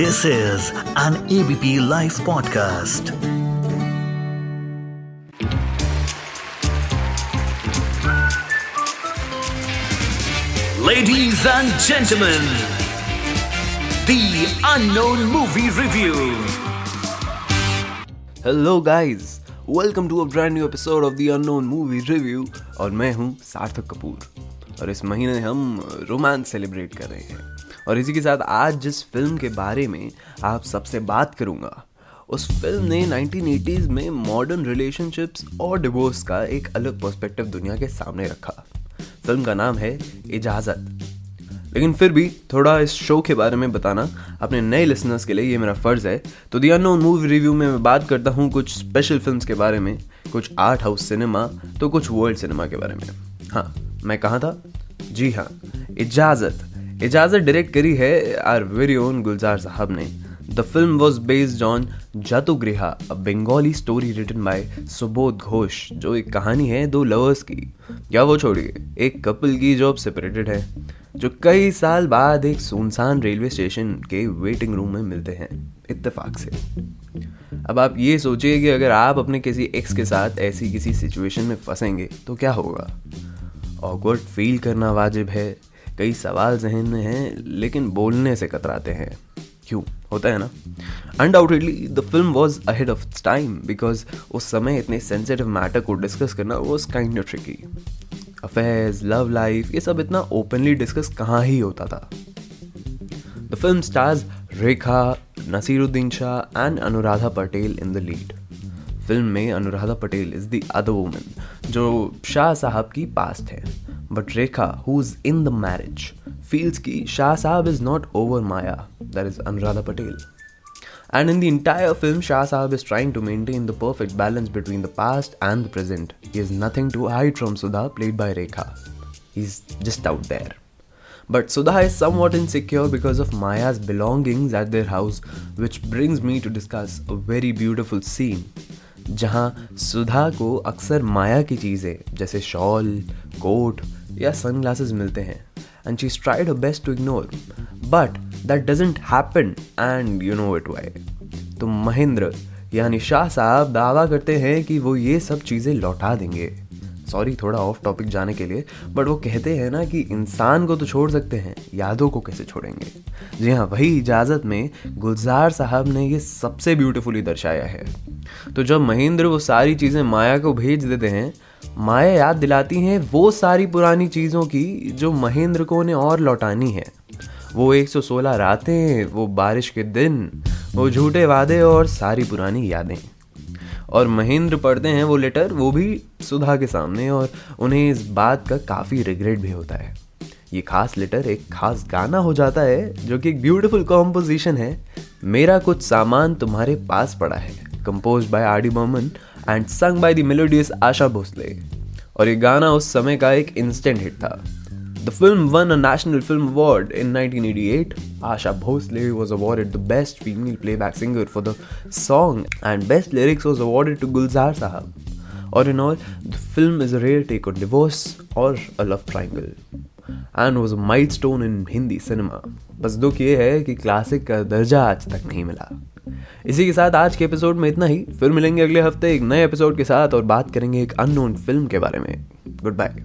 This is an ABP Life podcast. Ladies and gentlemen, the unknown movie review. Hello guys welcome to a brand new episode of the unknown movie review और मैं हूँ सार्थक कपूर और इस महीने हम romance celebrate कर रहे हैं और इसी के साथ आज जिस फ़िल्म के बारे में आप सबसे बात करूँगा, उस फ़िल्म ने 1980s में मॉडर्न रिलेशनशिप्स और डिवोर्स का एक अलग पर्सपेक्टिव दुनिया के सामने रखा। फ़िल्म का नाम है इजाज़त। लेकिन फिर भी थोड़ा इस शो के बारे में बताना अपने नए लिसनर्स के लिए ये मेरा फ़र्ज़ है। तो दी अनोन मूवी रिव्यू में मैं बात करता हूँ कुछ स्पेशल फिल्म्स के बारे में, कुछ आर्ट हाउस सिनेमा तो कुछ वर्ल्ड सिनेमा के बारे में। हाँ मैं कहाँ था? जी हाँ इजाज़त। इजाज़त डायरेक्ट करी है आर वेरी ओन गुलजार साहब ने। The film was based on Jatugriha a Bengali story written by Subodh Ghosh जो एक कहानी है दो लवर्स की। या वो छोड़िए? एक कपल की जो अब सेपरेटेड है, जो कई साल बाद एक सुनसान रेलवे स्टेशन के वेटिंग रूम में मिलते हैं, इत्तेफाक से। अब आप ये सोचिए कि अगर आप अपने किसी एक्स के साथ ऐसी किसी सिचुएशन में फंसेंगे तो क्या होगा? ऑकवर्ड फील करना वाजिब है। कई सवाल जहन में हैं, लेकिन बोलने से कतराते हैं। क्यों? होता है ना? Undoubtedly the film was ahead of time because उस समय इतने सेंसिटिव मैटर को डिस्कस करना was kind of tricky affairs love life ये सब इतना ओपनली डिस्कस कहाँ ही होता था? The film stars Rekha Naseeruddin Shah and Anuradha Patel in the lead film में Anuradha Patel is the other woman जो शाह साहब की पास्ट है। But Rekha who is in the marriage feels ki Shah Sahab is not over Maya, that is Anuradha Patel. And in the entire film, Shah Sahab is trying to maintain the perfect balance between the past and the present. He has nothing to hide from Sudha, played by Rekha. He's just out there. But Sudha is somewhat insecure because of Maya's belongings at their house, which brings me to discuss a very beautiful scene. जहाँ सुधा को अक्सर माया की चीज़ें जैसे shawl coat या sunglasses मिलते हैं and she tried best to ignore but that doesn't happen and you know it why तो महेंद्र, यानी शाह साहब दावा करते हैं कि वो ये सब चीज़ें लौटा देंगे। सॉरी, थोड़ा ऑफ़ टॉपिक जाने के लिए बट वो कहते हैं ना कि इंसान को तो छोड़ सकते हैं, यादों को कैसे छोड़ेंगे? जी हाँ वही इजाज़त में गुलजार साहब ने ये सबसे ब्यूटीफुली दर्शाया है। तो जब महेंद्र वो सारी चीज़ें माया को भेज देते हैं, माया याद दिलाती हैं वो सारी पुरानी चीज़ों की जो महेंद्र को उन्हें और लौटानी है। वो 116 रातें, वो बारिश के दिन, वो झूठे वादे और सारी पुरानी यादें। और महेंद्र पढ़ते हैं वो लेटर, वो भी सुधा के सामने और उन्हें इस बात का काफ़ी रिग्रेट भी होता है। ये खास लेटर एक खास गाना हो जाता है, जो कि एक ब्यूटीफुल कॉम्पोजिशन है। मेरा कुछ सामान तुम्हारे पास पड़ा है compose by R D Burman and song by the melodious Asha Bhosle और ये गाना उस समय का एक इंस्टेंट हिट था। The film won a national film award in 1988 Asha Bhosle was awarded the best female playback singer for the song and best lyrics was awarded to Gulzar sahab और in all the film is a rare take on divorce और a love triangle and was a milestone in Hindi cinema बस दुख ये है कि classic का दर्जा आज तक नहीं मिला। इसी के साथ आज के एपिसोड में इतना ही। फिर मिलेंगे अगले हफ़्ते एक नए एपिसोड के साथ और बात करेंगे एक अननोन फ़िल्म के बारे में। Goodbye